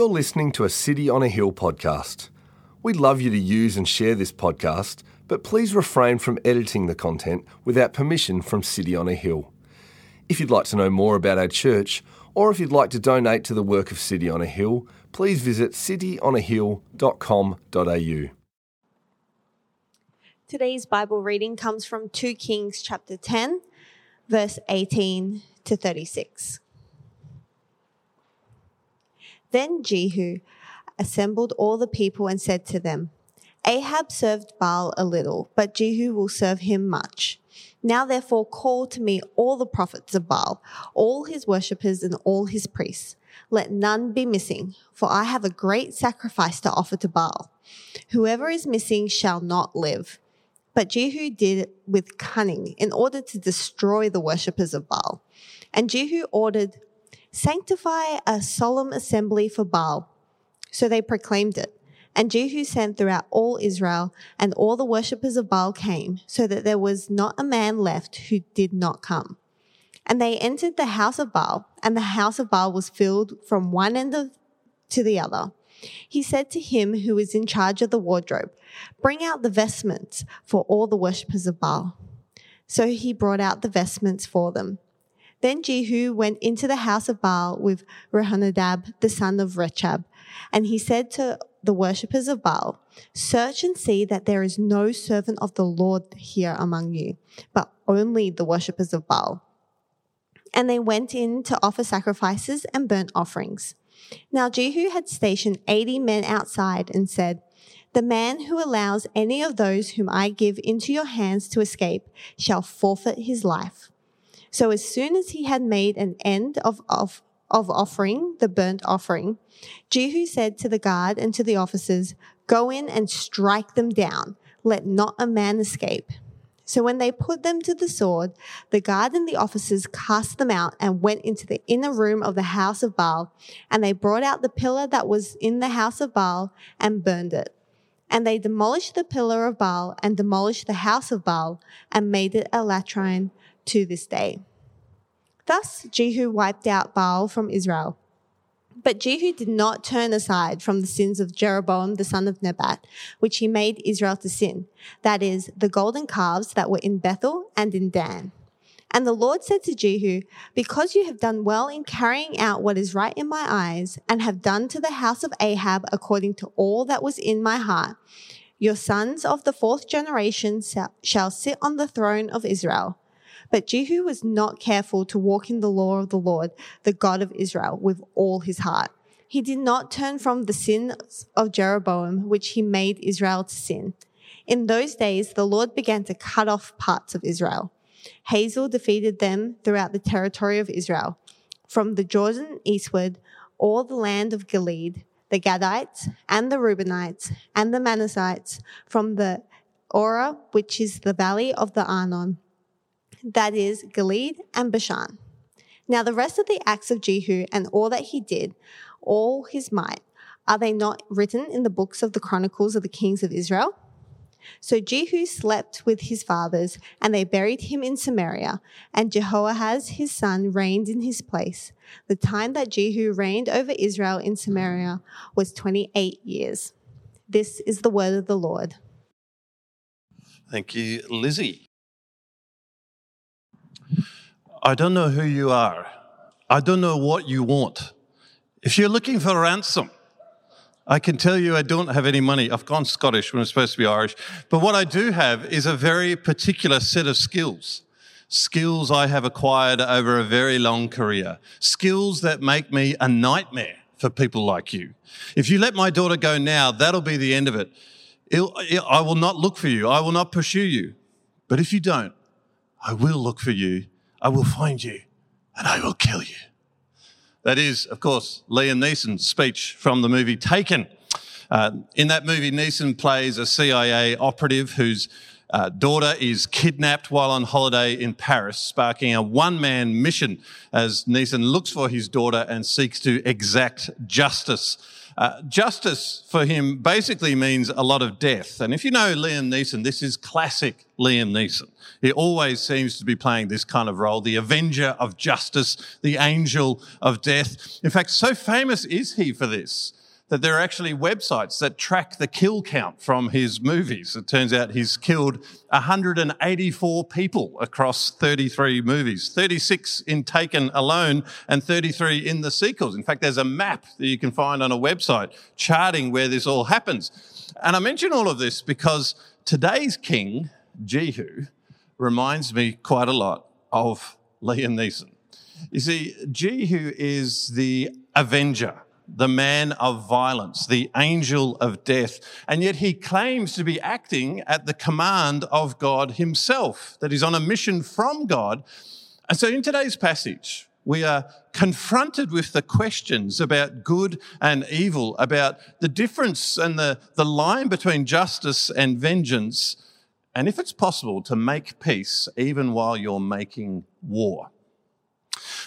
You're listening to a City on a Hill podcast. We'd love you to use and share this podcast, but please refrain from editing the content without permission from City on a Hill. If you'd like to know more about our church, or if you'd like to donate to the work of City on a Hill, please visit cityonahill.com.au. Today's Bible reading comes from 2 Kings chapter 10, verse 18 to 36. Then Jehu assembled all the people and said to them, Ahab served Baal a little, but Jehu will serve him much. Now therefore call to me all the prophets of Baal, all his worshippers and all his priests. Let none be missing, for I have a great sacrifice to offer to Baal. Whoever is missing shall not live. But Jehu did it with cunning in order to destroy the worshippers of Baal. And Jehu ordered, Sanctify a solemn assembly for Baal. So they proclaimed it. And Jehu sent throughout all Israel, and all the worshippers of Baal came, so that there was not a man left who did not come. And they entered the house of Baal, and the house of Baal was filled from one end of, to the other. He said to him who was in charge of the wardrobe, Bring out the vestments for all the worshippers of Baal. So he brought out the vestments for them. Then Jehu went into the house of Baal with Jehonadab, the son of Rechab, and he said to the worshippers of Baal, Search and see that there is no servant of the Lord here among you, but only the worshippers of Baal. And they went in to offer sacrifices and burnt offerings. Now Jehu had stationed eighty men outside and said, The man who allows any of those whom I give into your hands to escape shall forfeit his life. So as soon as he had made an end of, of, of offering the burnt offering, Jehu said to the guard and to the officers, Go in and strike them down. Let not a man escape. So when they put them to the sword, the guard and the officers cast them out and went into the inner room of the house of Baal. And they brought out the pillar that was in the house of Baal and burned it. And they demolished the pillar of Baal and demolished the house of Baal and made it a latrine to this day. Thus Jehu wiped out Baal from Israel. But Jehu did not turn aside from the sins of Jeroboam the son of Nebat, which he made Israel to sin, that is, the golden calves that were in Bethel and in Dan. And the Lord said to Jehu, Because you have done well in carrying out what is right in my eyes, and have done to the house of Ahab according to all that was in my heart, your sons of the fourth generation shall sit on the throne of Israel. But Jehu was not careful to walk in the law of the Lord, the God of Israel, with all his heart. He did not turn from the sins of Jeroboam, which he made Israel to sin. In those days, the Lord began to cut off parts of Israel. Hazael defeated them throughout the territory of Israel, from the Jordan eastward, all the land of Gilead, the Gadites and the Reubenites and the Manassites, from the Aroer, which is the valley of the Arnon, that is Gilead and Bashan. Now the rest of the acts of Jehu and all that he did, all his might, are they not written in the books of the chronicles of the kings of Israel? So Jehu slept with his fathers, and they buried him in Samaria, and Jehoahaz his son reigned in his place. The time that Jehu reigned over Israel in Samaria was 28 years. This is the word of the Lord. Thank you, Lizzie. I don't know who you are. I don't know what you want. If you're looking for ransom, I can tell you I don't have any money. I've gone Scottish when I'm supposed to be Irish. But what I do have is a very particular set of skills. Skills I have acquired over a very long career. Skills that make me a nightmare for people like you. If you let my daughter go now, that'll be the end of it. It'll, it, I will not look for you. I will not pursue you. But if you don't, I will look for you I will find you and I will kill you. That is, of course, Liam Neeson's speech from the movie Taken. Uh, in that movie, Neeson plays a CIA operative whose uh, daughter is kidnapped while on holiday in Paris, sparking a one man mission as Neeson looks for his daughter and seeks to exact justice. Uh, justice for him basically means a lot of death. And if you know Liam Neeson, this is classic Liam Neeson. He always seems to be playing this kind of role the avenger of justice, the angel of death. In fact, so famous is he for this that there are actually websites that track the kill count from his movies. It turns out he's killed 184 people across 33 movies, 36 in Taken alone and 33 in the sequels. In fact, there's a map that you can find on a website charting where this all happens. And I mention all of this because today's king, Jehu, reminds me quite a lot of Liam Neeson. You see, Jehu is the avenger the man of violence, the angel of death. And yet he claims to be acting at the command of God himself, that he's on a mission from God. And so in today's passage, we are confronted with the questions about good and evil, about the difference and the, the line between justice and vengeance, and if it's possible to make peace even while you're making war.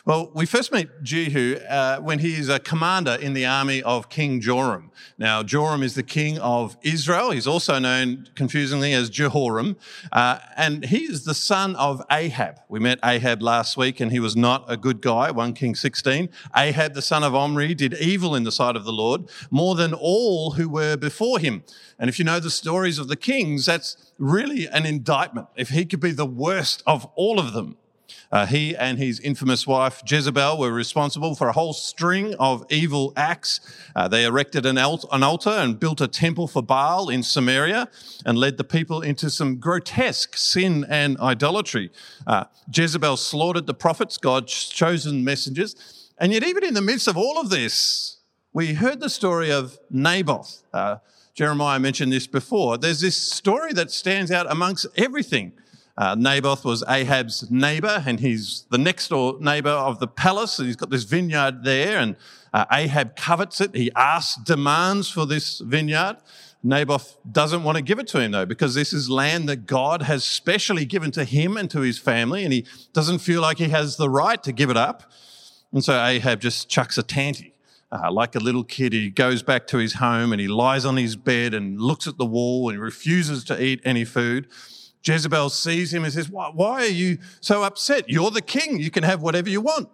Well, we first meet Jehu uh, when he is a commander in the army of King Joram. Now, Joram is the king of Israel. He's also known confusingly as Jehoram. Uh, and he is the son of Ahab. We met Ahab last week and he was not a good guy, 1 King 16. Ahab, the son of Omri, did evil in the sight of the Lord more than all who were before him. And if you know the stories of the kings, that's really an indictment. If he could be the worst of all of them, uh, he and his infamous wife Jezebel were responsible for a whole string of evil acts. Uh, they erected an, alt- an, altar and built a temple for Baal in Samaria and led the people into some grotesque sin and idolatry. Uh, Jezebel slaughtered the prophets, God's chosen messengers. And yet, even in the midst of all of this, we heard the story of Naboth. Uh, Jeremiah mentioned this before. There's this story that stands out amongst everything. Uh, Naboth was Ahab's neighbor, and he's the next door neighbor of the palace. And he's got this vineyard there, and uh, Ahab covets it. He asks, demands for this vineyard. Naboth doesn't want to give it to him, though, because this is land that God has specially given to him and to his family, and he doesn't feel like he has the right to give it up. And so Ahab just chucks a tanty. Uh, like a little kid, he goes back to his home and he lies on his bed and looks at the wall and refuses to eat any food. Jezebel sees him and says, why, why, are you so upset? You're the king. You can have whatever you want.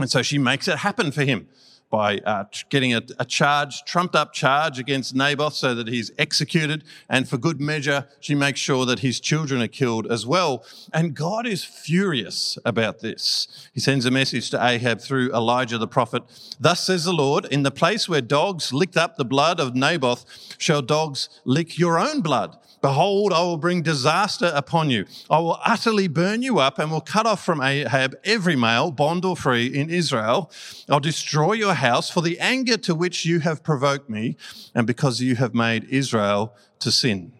And so she makes it happen for him by uh, getting a, a, charge, trumped up charge against Naboth so that he's executed. And for good measure, she makes sure that his children are killed as well. And God is furious about this. He sends a message to Ahab through Elijah the prophet. Thus says the Lord, in the place where dogs licked up the blood of Naboth, shall dogs lick your own blood. Behold, I will bring disaster upon you. I will utterly burn you up and will cut off from Ahab every male, bond or free, in Israel. I'll destroy your house for the anger to which you have provoked me and because you have made Israel to sin.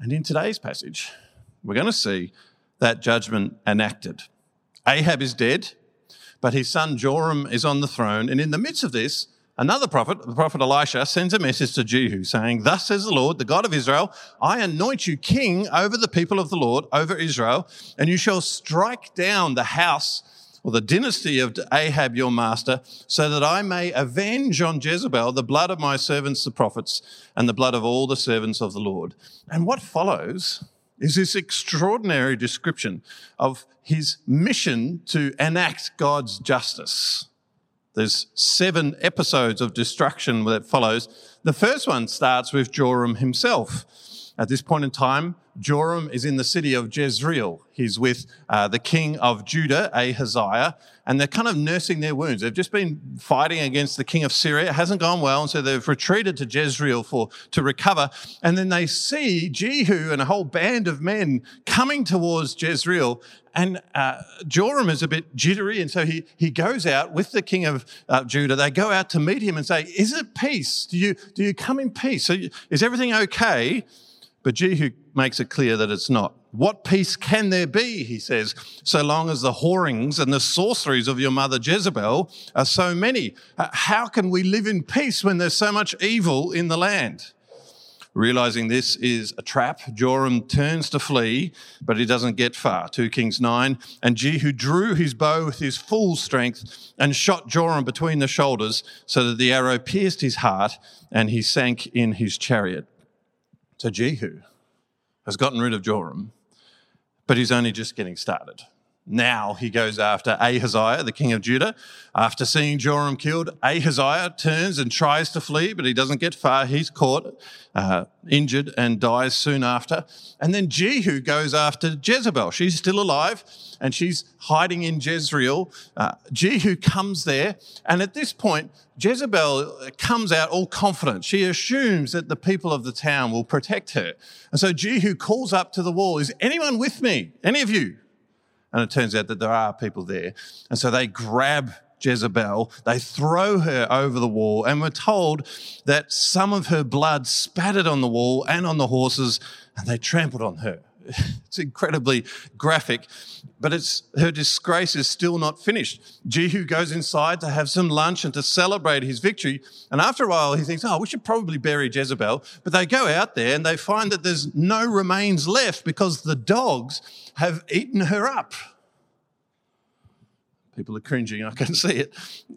And in today's passage, we're going to see that judgment enacted. Ahab is dead, but his son Joram is on the throne. And in the midst of this, another prophet, the prophet Elisha, sends a message to Jehu saying, Thus says the Lord, the God of Israel, I anoint you king over the people of the Lord, over Israel, and you shall strike down the house or the dynasty of Ahab your master, so that I may avenge on Jezebel the blood of my servants the prophets and the blood of all the servants of the Lord. And what follows is this extraordinary description of his mission to enact God's justice. There's seven episodes of destruction that follows. The first one starts with Joram himself. At this point in time, Joram is in the city of Jezreel. He's with uh, the king of Judah, Ahaziah, and they're kind of nursing their wounds. They've just been fighting against the king of Syria. It hasn't gone well, and so they've retreated to Jezreel for to recover. And then they see Jehu and a whole band of men coming towards Jezreel. And uh, Joram is a bit jittery, and so he, he goes out with the king of uh, Judah. They go out to meet him and say, "Is it peace? Do you do you come in peace? So is everything okay?" But Jehu makes it clear that it's not. What peace can there be, he says, so long as the whorings and the sorceries of your mother Jezebel are so many? Uh, how can we live in peace when there's so much evil in the land? Realizing this is a trap, Joram turns to flee, but he doesn't get far. 2 Kings 9. And Jehu drew his bow with his full strength and shot Joram between the shoulders so that the arrow pierced his heart and he sank in his chariot. So Jehu has gotten rid of Joram, but he's only just getting started. Now he goes after Ahaziah, the king of Judah. After seeing Joram killed, Ahaziah turns and tries to flee, but he doesn't get far. He's caught, uh, injured, and dies soon after. And then Jehu goes after Jezebel. She's still alive and she's hiding in Jezreel. Uh, Jehu comes there, and at this point, Jezebel comes out all confident. She assumes that the people of the town will protect her. And so Jehu calls up to the wall, Is anyone with me? Any of you? And it turns out that there are people there. And so they grab Jezebel, they throw her over the wall, and we're told that some of her blood spattered on the wall and on the horses, and they trampled on her. It's incredibly graphic, but it's, her disgrace is still not finished. Jehu goes inside to have some lunch and to celebrate his victory. And after a while, he thinks, oh, we should probably bury Jezebel. But they go out there and they find that there's no remains left because the dogs have eaten her up. People are cringing, I can see it.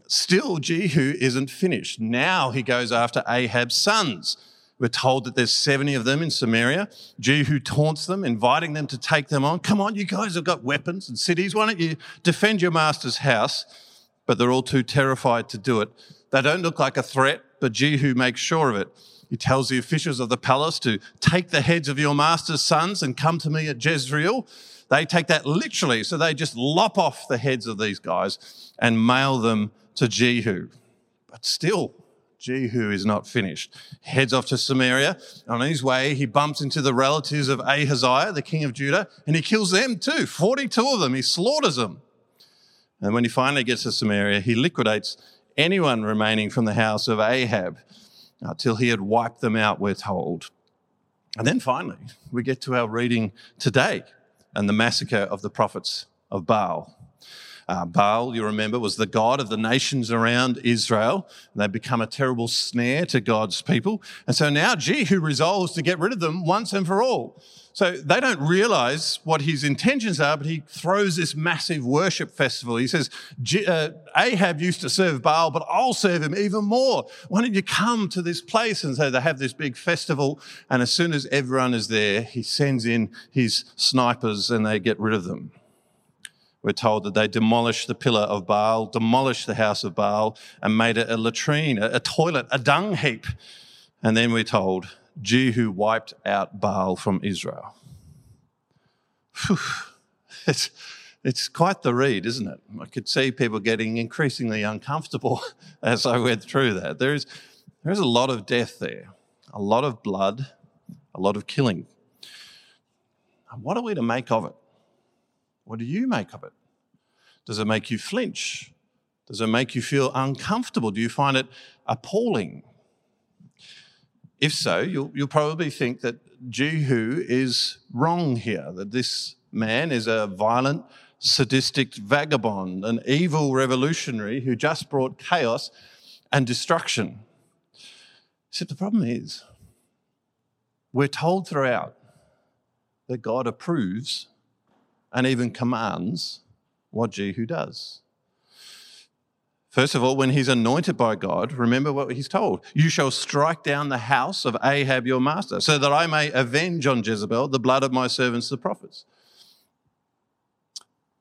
Still, Jehu isn't finished. Now he goes after Ahab's sons. We're told that there's 70 of them in Samaria. Jehu taunts them, inviting them to take them on. Come on, you guys have got weapons and cities. Why don't you defend your master's house? But they're all too terrified to do it. They don't look like a threat, but Jehu makes sure of it. He tells the officials of the palace to take the heads of your master's sons and come to me at Jezreel. They take that literally, so they just lop off the heads of these guys and mail them to Jehu. But still, Jehu is not finished. Heads off to Samaria. On his way, he bumps into the relatives of Ahaziah, the king of Judah, and he kills them too. 42 of them. He slaughters them. And when he finally gets to Samaria, he liquidates anyone remaining from the house of Ahab uh, until he had wiped them out, we're told. And then finally, we get to our reading today and the massacre of the prophets of Baal. Uh, Baal, you remember, was the god of the nations around Israel. And they've become a terrible snare to God's people. And so now Jehu resolves to get rid of them once and for all. So they don't realize what his intentions are, but he throws this massive worship festival. He says, uh, Ahab used to serve Baal, but I'll serve him even more. Why don't you come to this place? And so they have this big festival. And as soon as everyone is there, he sends in his snipers and they get rid of them. We're told that they demolished the pillar of Baal, demolished the house of Baal, and made it a latrine, a, a toilet, a dung heap. And then we're told Jehu wiped out Baal from Israel. Whew. It's, it's quite the read, isn't it? I could see people getting increasingly uncomfortable as I went through that. There is, there is a lot of death there, a lot of blood, a lot of killing. What are we to make of it? What do you make of it? Does it make you flinch? Does it make you feel uncomfortable? Do you find it appalling? If so, you'll, you'll probably think that Jehu is wrong here, that this man is a violent, sadistic vagabond, an evil revolutionary who just brought chaos and destruction. Except the problem is, we're told throughout that God approves and even commands what Jehu does. First of all, when he's anointed by God, remember what he's told. You shall strike down the house of Ahab your master, so that I may avenge on Jezebel the blood of my servants, the prophets.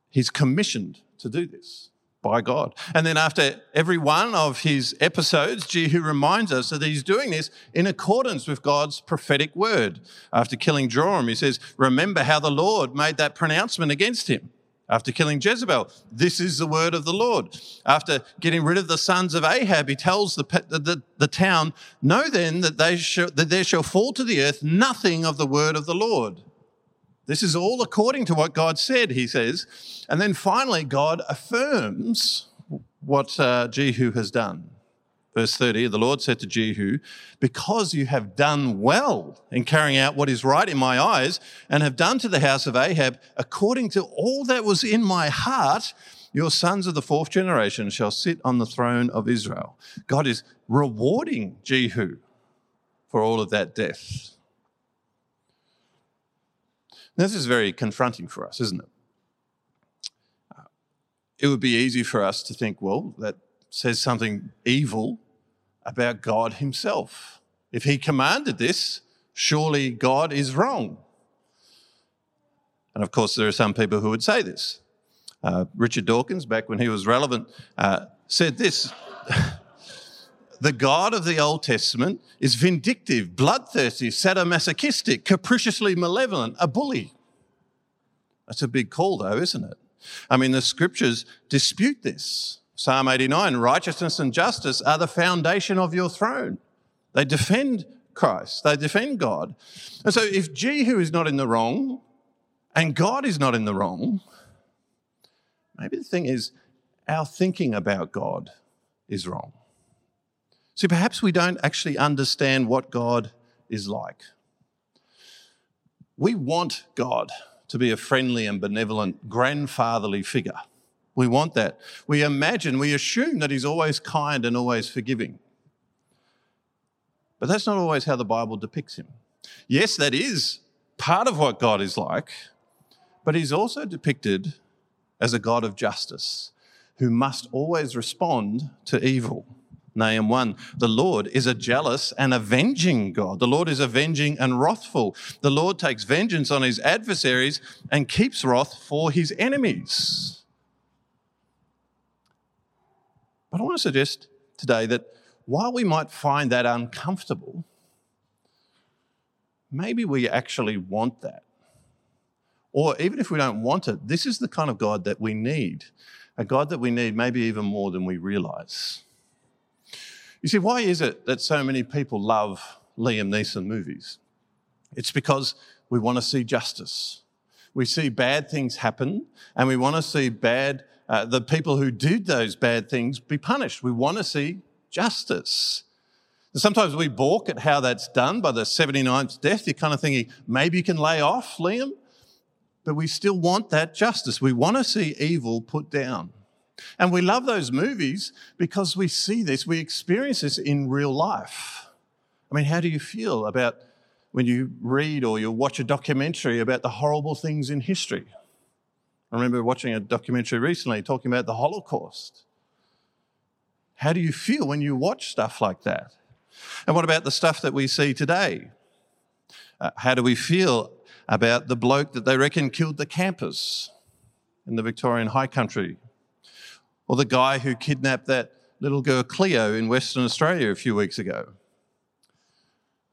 He's commissioned to do this by God. And then after every one of his episodes, Jehu reminds us that he's doing this in accordance with God's prophetic word. After killing Joram, he says, Remember how the Lord made that pronouncement against him. After killing Jezebel, this is the word of the Lord. After getting rid of the sons of Ahab, he tells the, the, the town, Know then that, they that there shall fall to the earth nothing of the word of the Lord. This is all according to what God said, he says. And then finally, God affirms what uh, Jehu has done. Verse 30 the Lord said to Jehu, Because you have done well in carrying out what is right in my eyes, and have done to the house of Ahab according to all that was in my heart, your sons of the fourth generation shall sit on the throne of Israel. God is rewarding Jehu for all of that death. This is very confronting for us, isn't it? It would be easy for us to think, well, that says something evil about God Himself. If He commanded this, surely God is wrong. And of course, there are some people who would say this. Uh, Richard Dawkins, back when he was relevant, uh, said this The God of the Old Testament is vindictive, bloodthirsty, sadomasochistic, capriciously malevolent, a bully. That's a big call, though, isn't it? I mean, the scriptures dispute this. Psalm 89 righteousness and justice are the foundation of your throne. They defend Christ, they defend God. And so, if Jehu is not in the wrong and God is not in the wrong, maybe the thing is our thinking about God is wrong. See, perhaps we don't actually understand what God is like. We want God to be a friendly and benevolent grandfatherly figure. We want that. We imagine, we assume that He's always kind and always forgiving. But that's not always how the Bible depicts Him. Yes, that is part of what God is like, but He's also depicted as a God of justice who must always respond to evil. Nahum 1. The Lord is a jealous and avenging God. The Lord is avenging and wrathful. The Lord takes vengeance on his adversaries and keeps wrath for his enemies. But I want to suggest today that while we might find that uncomfortable, maybe we actually want that. Or even if we don't want it, this is the kind of God that we need. A God that we need maybe even more than we realize. You see, why is it that so many people love Liam Neeson movies? It's because we want to see justice. We see bad things happen, and we want to see bad, uh, the people who did those bad things be punished. We want to see justice. And sometimes we balk at how that's done by the 79th death. You're kind of thinking, maybe you can lay off, Liam. But we still want that justice. We want to see evil put down. And we love those movies because we see this, we experience this in real life. I mean, how do you feel about when you read or you watch a documentary about the horrible things in history? I remember watching a documentary recently talking about the Holocaust. How do you feel when you watch stuff like that? And what about the stuff that we see today? Uh, how do we feel about the bloke that they reckon killed the campers in the Victorian High Country or the guy who kidnapped that little girl Cleo in Western Australia a few weeks ago.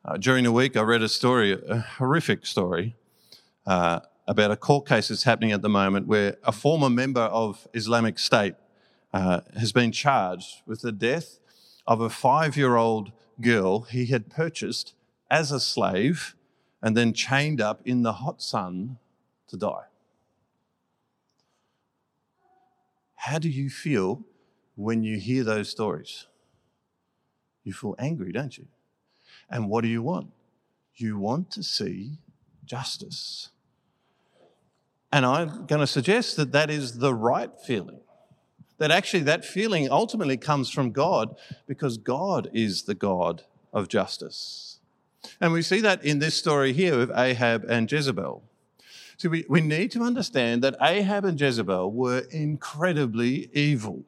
Uh, during the week, I read a story, a horrific story, uh, about a court case that's happening at the moment where a former member of Islamic State uh, has been charged with the death of a five year old girl he had purchased as a slave and then chained up in the hot sun to die. How do you feel when you hear those stories? You feel angry, don't you? And what do you want? You want to see justice. And I'm going to suggest that that is the right feeling. That actually, that feeling ultimately comes from God because God is the God of justice. And we see that in this story here of Ahab and Jezebel. See, we, we need to understand that Ahab and Jezebel were incredibly evil.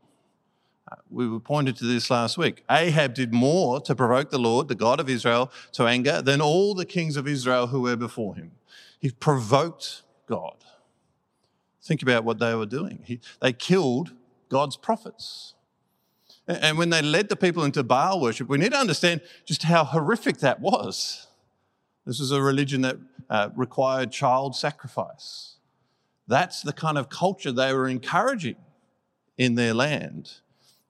Uh, we were pointed to this last week. Ahab did more to provoke the Lord, the God of Israel, to anger than all the kings of Israel who were before him. He provoked God. Think about what they were doing. He, they killed God's prophets. And when they led the people into Baal worship, we need to understand just how horrific that was. This was a religion that uh, required child sacrifice. That's the kind of culture they were encouraging in their land.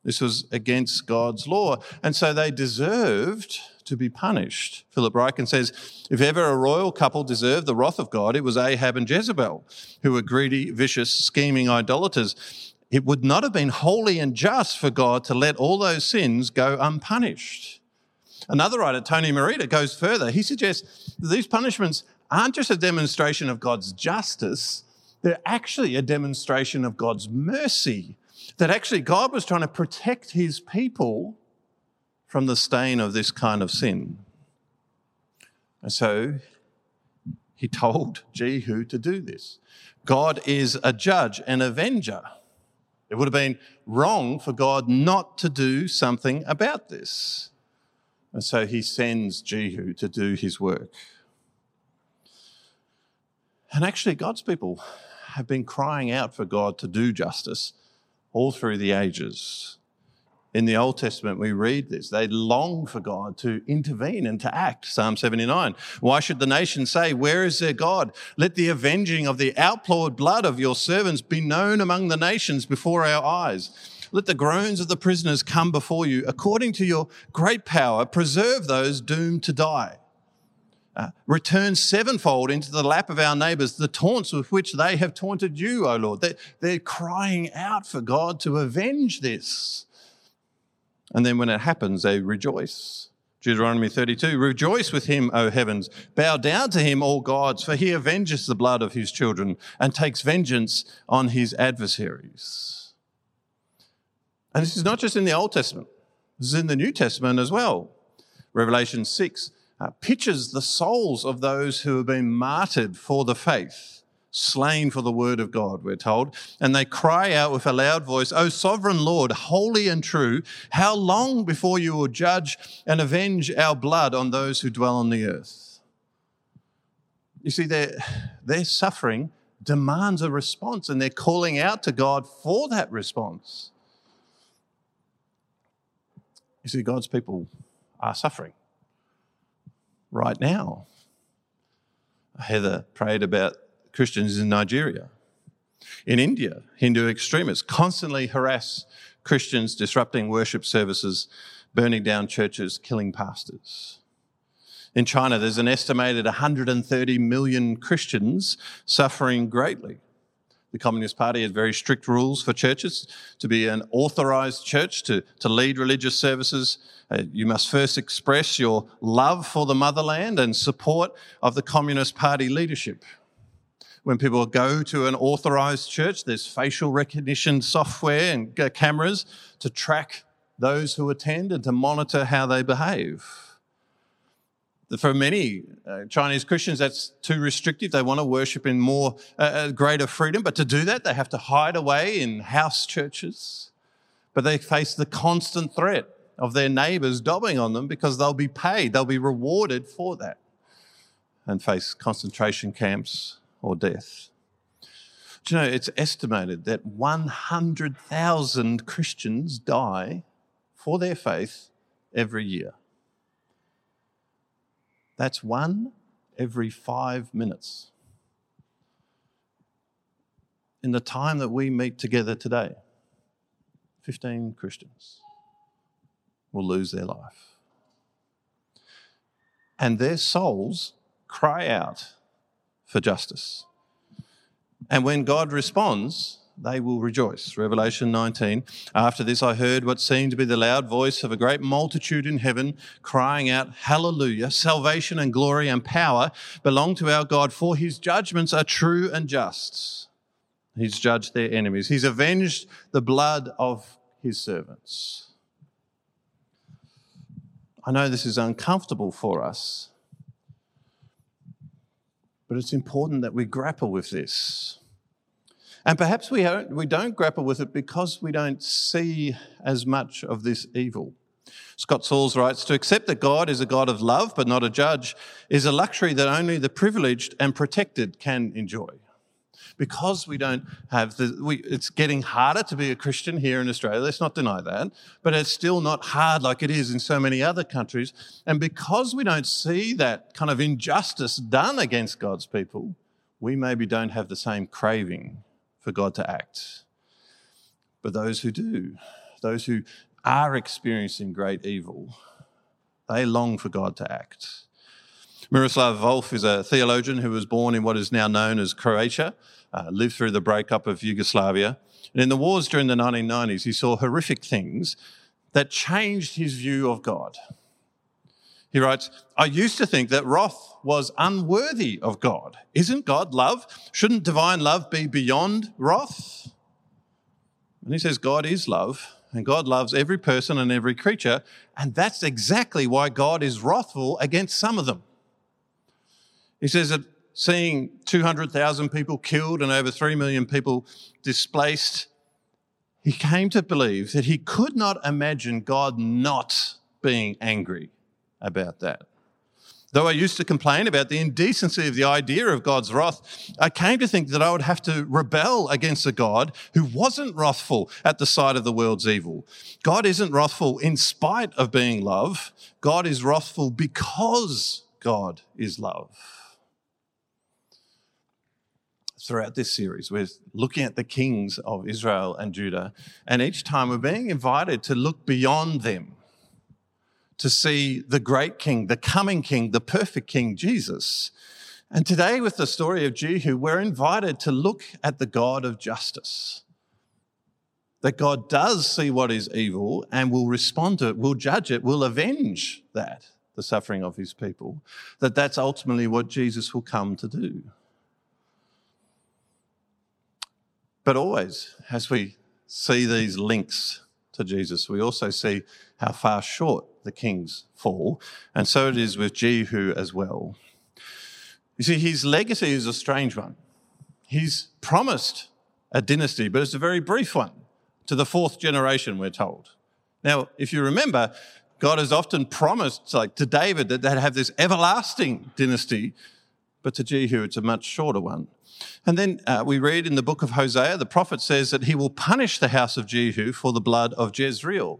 This was against God's law. And so they deserved to be punished. Philip Ryken says if ever a royal couple deserved the wrath of God, it was Ahab and Jezebel, who were greedy, vicious, scheming idolaters. It would not have been holy and just for God to let all those sins go unpunished. Another writer, Tony Merida, goes further. He suggests that these punishments aren't just a demonstration of God's justice, they're actually a demonstration of God's mercy. That actually God was trying to protect his people from the stain of this kind of sin. And so he told Jehu to do this. God is a judge and avenger. It would have been wrong for God not to do something about this. And so he sends Jehu to do his work. And actually, God's people have been crying out for God to do justice all through the ages. In the Old Testament, we read this. They long for God to intervene and to act. Psalm 79. Why should the nations say, Where is their God? Let the avenging of the outlawed blood of your servants be known among the nations before our eyes. Let the groans of the prisoners come before you. According to your great power, preserve those doomed to die. Uh, return sevenfold into the lap of our neighbors the taunts with which they have taunted you, O Lord. They're, they're crying out for God to avenge this. And then when it happens, they rejoice. Deuteronomy 32 Rejoice with him, O heavens. Bow down to him, all gods, for he avenges the blood of his children and takes vengeance on his adversaries. And this is not just in the Old Testament, this is in the New Testament as well. Revelation 6 uh, pictures the souls of those who have been martyred for the faith slain for the word of God, we're told. And they cry out with a loud voice, O sovereign Lord, holy and true, how long before you will judge and avenge our blood on those who dwell on the earth? You see, their, their suffering demands a response, and they're calling out to God for that response. You see, God's people are suffering right now. Heather prayed about Christians in Nigeria. In India, Hindu extremists constantly harass Christians, disrupting worship services, burning down churches, killing pastors. In China, there's an estimated 130 million Christians suffering greatly. The Communist Party has very strict rules for churches. To be an authorized church, to, to lead religious services, uh, you must first express your love for the motherland and support of the Communist Party leadership. When people go to an authorized church, there's facial recognition software and cameras to track those who attend and to monitor how they behave. For many uh, Chinese Christians, that's too restrictive. They want to worship in more, uh, uh, greater freedom. But to do that, they have to hide away in house churches. But they face the constant threat of their neighbors dobbing on them because they'll be paid, they'll be rewarded for that, and face concentration camps or death. Do you know, it's estimated that 100,000 Christians die for their faith every year. That's one every five minutes. In the time that we meet together today, 15 Christians will lose their life. And their souls cry out for justice. And when God responds, they will rejoice. Revelation 19. After this, I heard what seemed to be the loud voice of a great multitude in heaven crying out, Hallelujah! Salvation and glory and power belong to our God, for his judgments are true and just. He's judged their enemies, he's avenged the blood of his servants. I know this is uncomfortable for us but it's important that we grapple with this. And perhaps we don't, we don't grapple with it because we don't see as much of this evil. Scott Sauls writes To accept that God is a God of love but not a judge is a luxury that only the privileged and protected can enjoy because we don't have the, we, it's getting harder to be a Christian here in Australia. Let's not deny that. But it's still not hard like it is in so many other countries. And because we don't see that kind of injustice done against God's people, we maybe don't have the same craving for God to act. But those who do, those who are experiencing great evil, they long for God to act. Miroslav Volf is a theologian who was born in what is now known as Croatia uh, lived through the breakup of Yugoslavia. And in the wars during the 1990s, he saw horrific things that changed his view of God. He writes, I used to think that wrath was unworthy of God. Isn't God love? Shouldn't divine love be beyond wrath? And he says, God is love, and God loves every person and every creature, and that's exactly why God is wrathful against some of them. He says that seeing 200,000 people killed and over 3 million people displaced, he came to believe that he could not imagine God not being angry about that. Though I used to complain about the indecency of the idea of God's wrath, I came to think that I would have to rebel against a God who wasn't wrathful at the sight of the world's evil. God isn't wrathful in spite of being love, God is wrathful because God is love. Throughout this series, we're looking at the kings of Israel and Judah, and each time we're being invited to look beyond them to see the great king, the coming king, the perfect king, Jesus. And today, with the story of Jehu, we're invited to look at the God of justice. That God does see what is evil and will respond to it, will judge it, will avenge that, the suffering of his people. That that's ultimately what Jesus will come to do. But always, as we see these links to Jesus, we also see how far short the kings fall. And so it is with Jehu as well. You see, his legacy is a strange one. He's promised a dynasty, but it's a very brief one to the fourth generation, we're told. Now, if you remember, God has often promised, like to David, that they'd have this everlasting dynasty, but to Jehu, it's a much shorter one. And then uh, we read in the book of Hosea, the prophet says that he will punish the house of Jehu for the blood of Jezreel.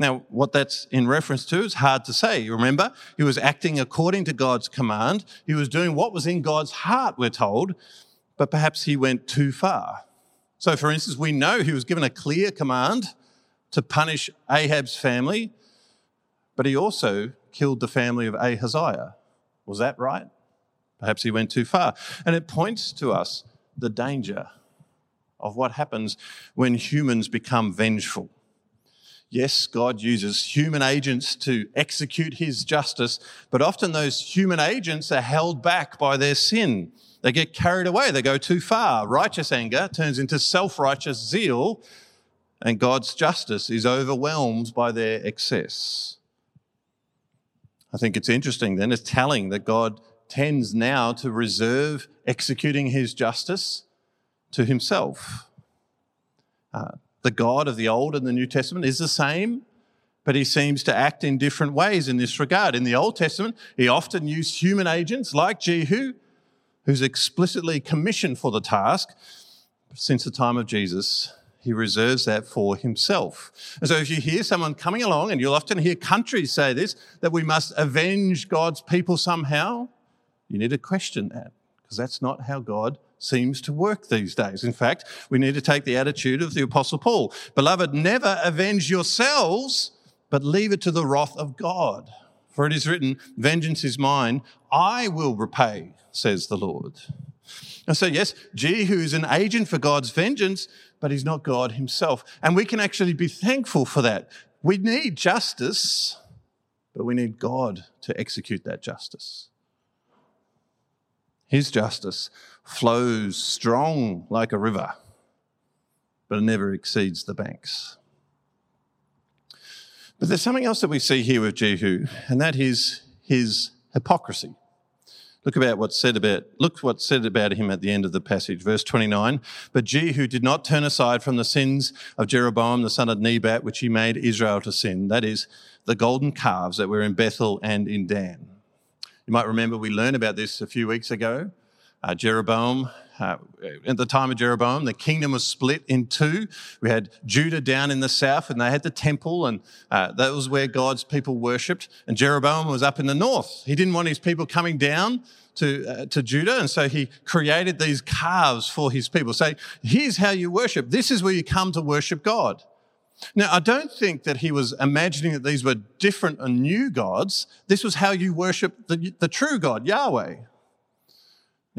Now, what that's in reference to is hard to say. You remember, he was acting according to God's command. He was doing what was in God's heart, we're told, but perhaps he went too far. So, for instance, we know he was given a clear command to punish Ahab's family, but he also killed the family of Ahaziah. Was that right? Perhaps he went too far. And it points to us the danger of what happens when humans become vengeful. Yes, God uses human agents to execute his justice, but often those human agents are held back by their sin. They get carried away, they go too far. Righteous anger turns into self righteous zeal, and God's justice is overwhelmed by their excess. I think it's interesting then, it's telling that God tends now to reserve executing his justice to himself. Uh, the God of the Old and the New Testament is the same, but he seems to act in different ways in this regard. In the Old Testament, he often used human agents like Jehu, who's explicitly commissioned for the task. Since the time of Jesus, he reserves that for himself. And so if you hear someone coming along, and you'll often hear countries say this, that we must avenge God's people somehow, you need to question that, because that's not how God seems to work these days. In fact, we need to take the attitude of the Apostle Paul Beloved, never avenge yourselves, but leave it to the wrath of God. For it is written, Vengeance is mine, I will repay, says the Lord. And so, yes, Jehu is an agent for God's vengeance, but he's not God himself. And we can actually be thankful for that. We need justice, but we need God to execute that justice. His justice flows strong like a river, but it never exceeds the banks. But there's something else that we see here with Jehu, and that is his hypocrisy. Look about what's said about look what's said about him at the end of the passage, verse 29. But Jehu did not turn aside from the sins of Jeroboam the son of Nebat, which he made Israel to sin. That is the golden calves that were in Bethel and in Dan. You might remember we learned about this a few weeks ago. Uh, Jeroboam, uh, at the time of Jeroboam, the kingdom was split in two. We had Judah down in the south, and they had the temple, and uh, that was where God's people worshipped. And Jeroboam was up in the north. He didn't want his people coming down to, uh, to Judah, and so he created these calves for his people. Say, here's how you worship. This is where you come to worship God. Now, I don't think that he was imagining that these were different and new gods. This was how you worship the, the true God, Yahweh.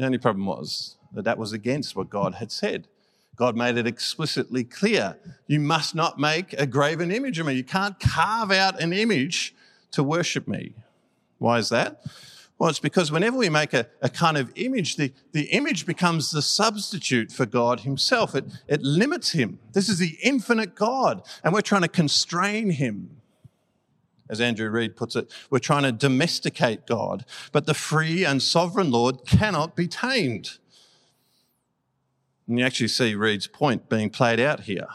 The only problem was that that was against what God had said. God made it explicitly clear you must not make a graven image of me. You can't carve out an image to worship me. Why is that? Well, it's because whenever we make a, a kind of image, the, the image becomes the substitute for God Himself. It, it limits Him. This is the infinite God, and we're trying to constrain Him. As Andrew Reid puts it, we're trying to domesticate God, but the free and sovereign Lord cannot be tamed. And you actually see Reid's point being played out here.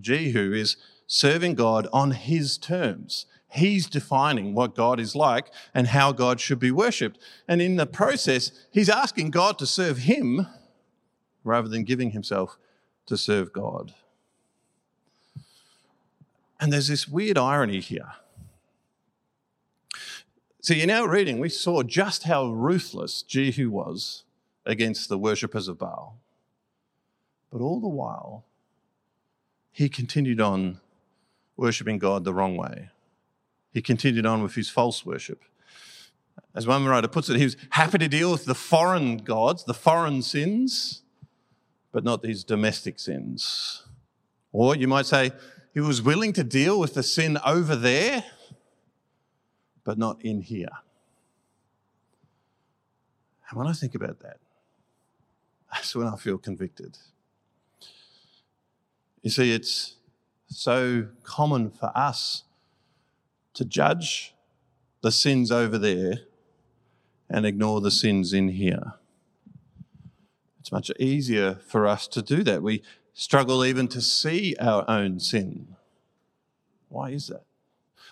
Jehu is serving God on his terms. He's defining what God is like and how God should be worshipped. And in the process, he's asking God to serve him rather than giving himself to serve God. And there's this weird irony here. See, in our reading, we saw just how ruthless Jehu was against the worshippers of Baal. But all the while, he continued on worshipping God the wrong way. He continued on with his false worship. As one writer puts it, he was happy to deal with the foreign gods, the foreign sins, but not these domestic sins. Or you might say, he was willing to deal with the sin over there, but not in here. And when I think about that, that's when I feel convicted. You see, it's so common for us to judge the sins over there and ignore the sins in here. It's much easier for us to do that. We struggle even to see our own sin. Why is that?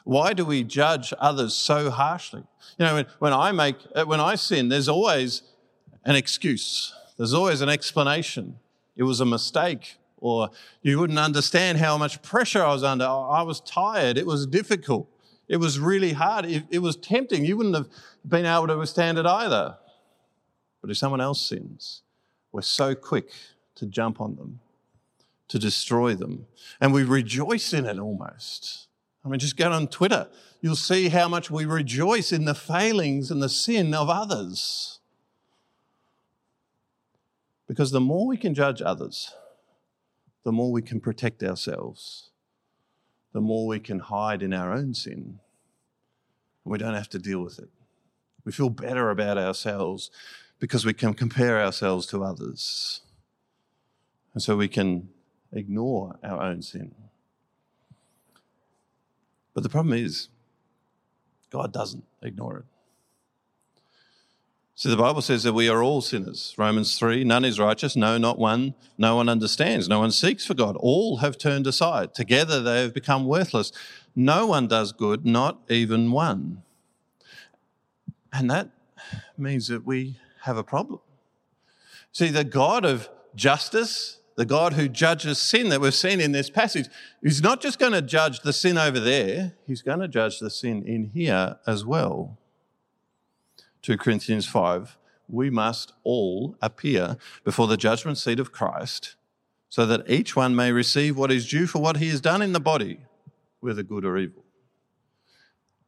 Why do we judge others so harshly? You know, when, when I make, uh, when I sin, there's always an excuse. There's always an explanation. It was a mistake or you wouldn't understand how much pressure I was under. I was tired. It was difficult. It was really hard. It, it was tempting. You wouldn't have been able to withstand it either. But if someone else sins, we're so quick to jump on them, to destroy them. And we rejoice in it almost. I mean, just go on Twitter. You'll see how much we rejoice in the failings and the sin of others. Because the more we can judge others, the more we can protect ourselves, the more we can hide in our own sin. We don't have to deal with it. We feel better about ourselves because we can compare ourselves to others. And so we can ignore our own sin. But the problem is, God doesn't ignore it. So the Bible says that we are all sinners. Romans 3 none is righteous, no, not one. No one understands, no one seeks for God. All have turned aside. Together they have become worthless. No one does good, not even one. And that means that we have a problem. See, the God of justice, the God who judges sin that we've seen in this passage, is not just going to judge the sin over there, he's going to judge the sin in here as well. 2 Corinthians 5, we must all appear before the judgment seat of Christ so that each one may receive what is due for what he has done in the body, whether good or evil.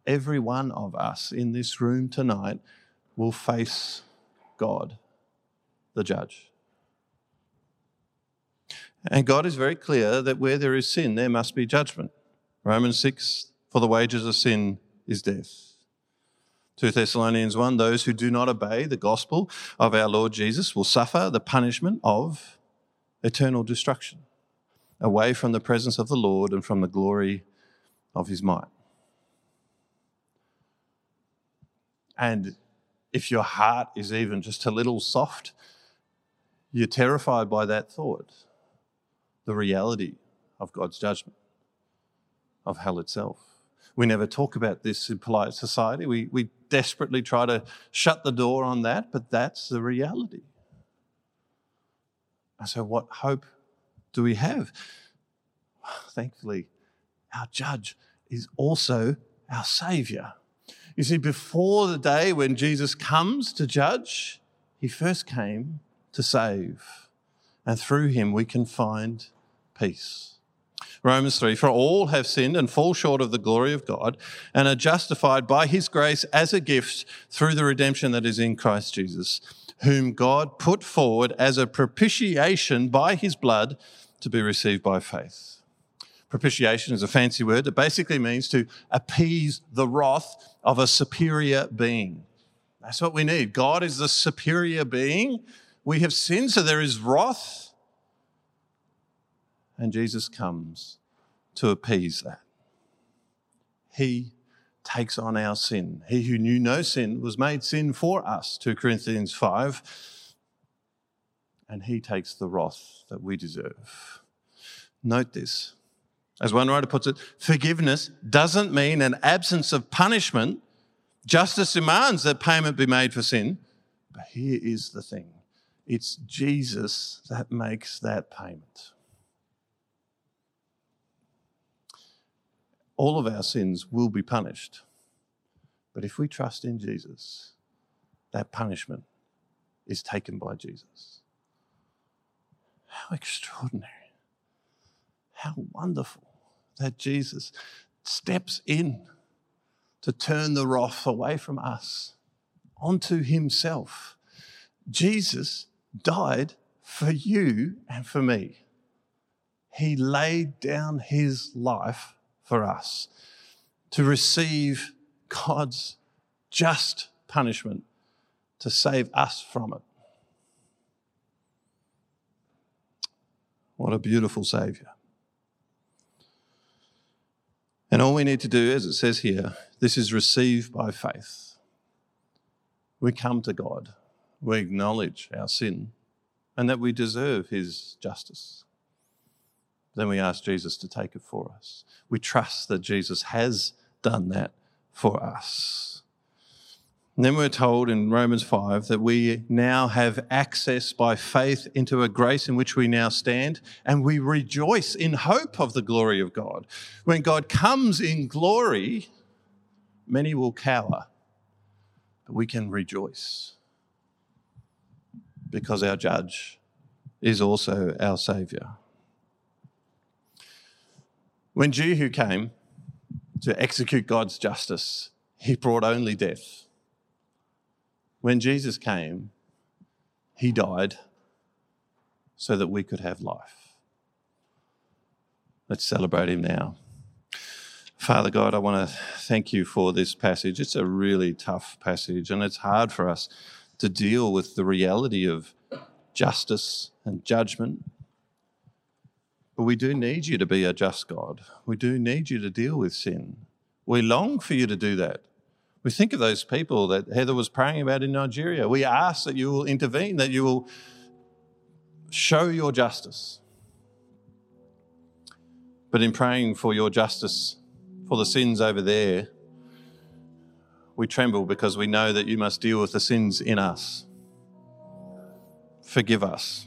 Every one of us in this room tonight will face God, the judge. And God is very clear that where there is sin, there must be judgment. Romans 6 For the wages of sin is death. 2 Thessalonians 1 Those who do not obey the gospel of our Lord Jesus will suffer the punishment of eternal destruction, away from the presence of the Lord and from the glory of his might. And if your heart is even just a little soft, you're terrified by that thought, the reality of God's judgment, of hell itself. We never talk about this in polite society. We, we desperately try to shut the door on that, but that's the reality. And so, what hope do we have? Thankfully, our judge is also our Savior. You see, before the day when Jesus comes to judge, he first came to save. And through him, we can find peace. Romans 3 For all have sinned and fall short of the glory of God and are justified by his grace as a gift through the redemption that is in Christ Jesus, whom God put forward as a propitiation by his blood to be received by faith. Propitiation is a fancy word that basically means to appease the wrath of a superior being. That's what we need. God is the superior being. We have sinned, so there is wrath and Jesus comes to appease that. He takes on our sin. He who knew no sin was made sin for us, 2 Corinthians 5. And he takes the wrath that we deserve. Note this. As one writer puts it, forgiveness doesn't mean an absence of punishment. Justice demands that payment be made for sin. But here is the thing it's Jesus that makes that payment. All of our sins will be punished. But if we trust in Jesus, that punishment is taken by Jesus. How extraordinary. How wonderful that Jesus steps in to turn the wrath away from us onto himself. Jesus died for you and for me. He laid down his life for us to receive God's just punishment to save us from it. What a beautiful Savior. And all we need to do, as it says here, this is received by faith. We come to God, we acknowledge our sin, and that we deserve His justice then we ask Jesus to take it for us. We trust that Jesus has done that for us. And then we're told in Romans 5 that we now have access by faith into a grace in which we now stand, and we rejoice in hope of the glory of God. When God comes in glory, many will cower, but we can rejoice because our judge is also our Saviour. When Jehu came to execute God's justice, he brought only death. When Jesus came, he died so that we could have life. Let's celebrate him now. Father God, I want to thank you for this passage. It's a really tough passage, and it's hard for us to deal with the reality of justice and judgment but we do need you to be a just God. We do need you to deal with sin. We long for you to do that. We think of those people that Heather was praying about in Nigeria. We ask that you will intervene, that you will show your justice. But in praying for your justice for the sins over there, we tremble because we know that you must deal with the sins in us. Forgive us.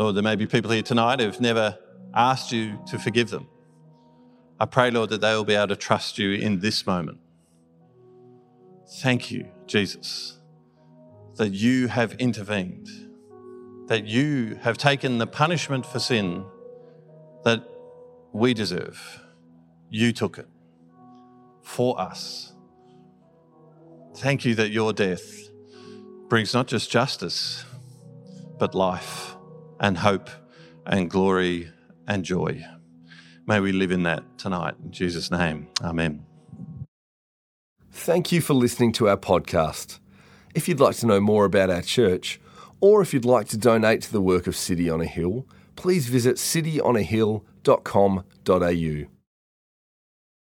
Lord, there may be people here tonight who've never asked you to forgive them. I pray, Lord, that they will be able to trust you in this moment. Thank you, Jesus, that you have intervened, that you have taken the punishment for sin that we deserve. You took it for us. Thank you that your death brings not just justice, but life and hope and glory and joy. May we live in that tonight. In Jesus' name, amen. Thank you for listening to our podcast. If you'd like to know more about our church, or if you'd like to donate to the work of City on a Hill, please visit cityonahill.com.au.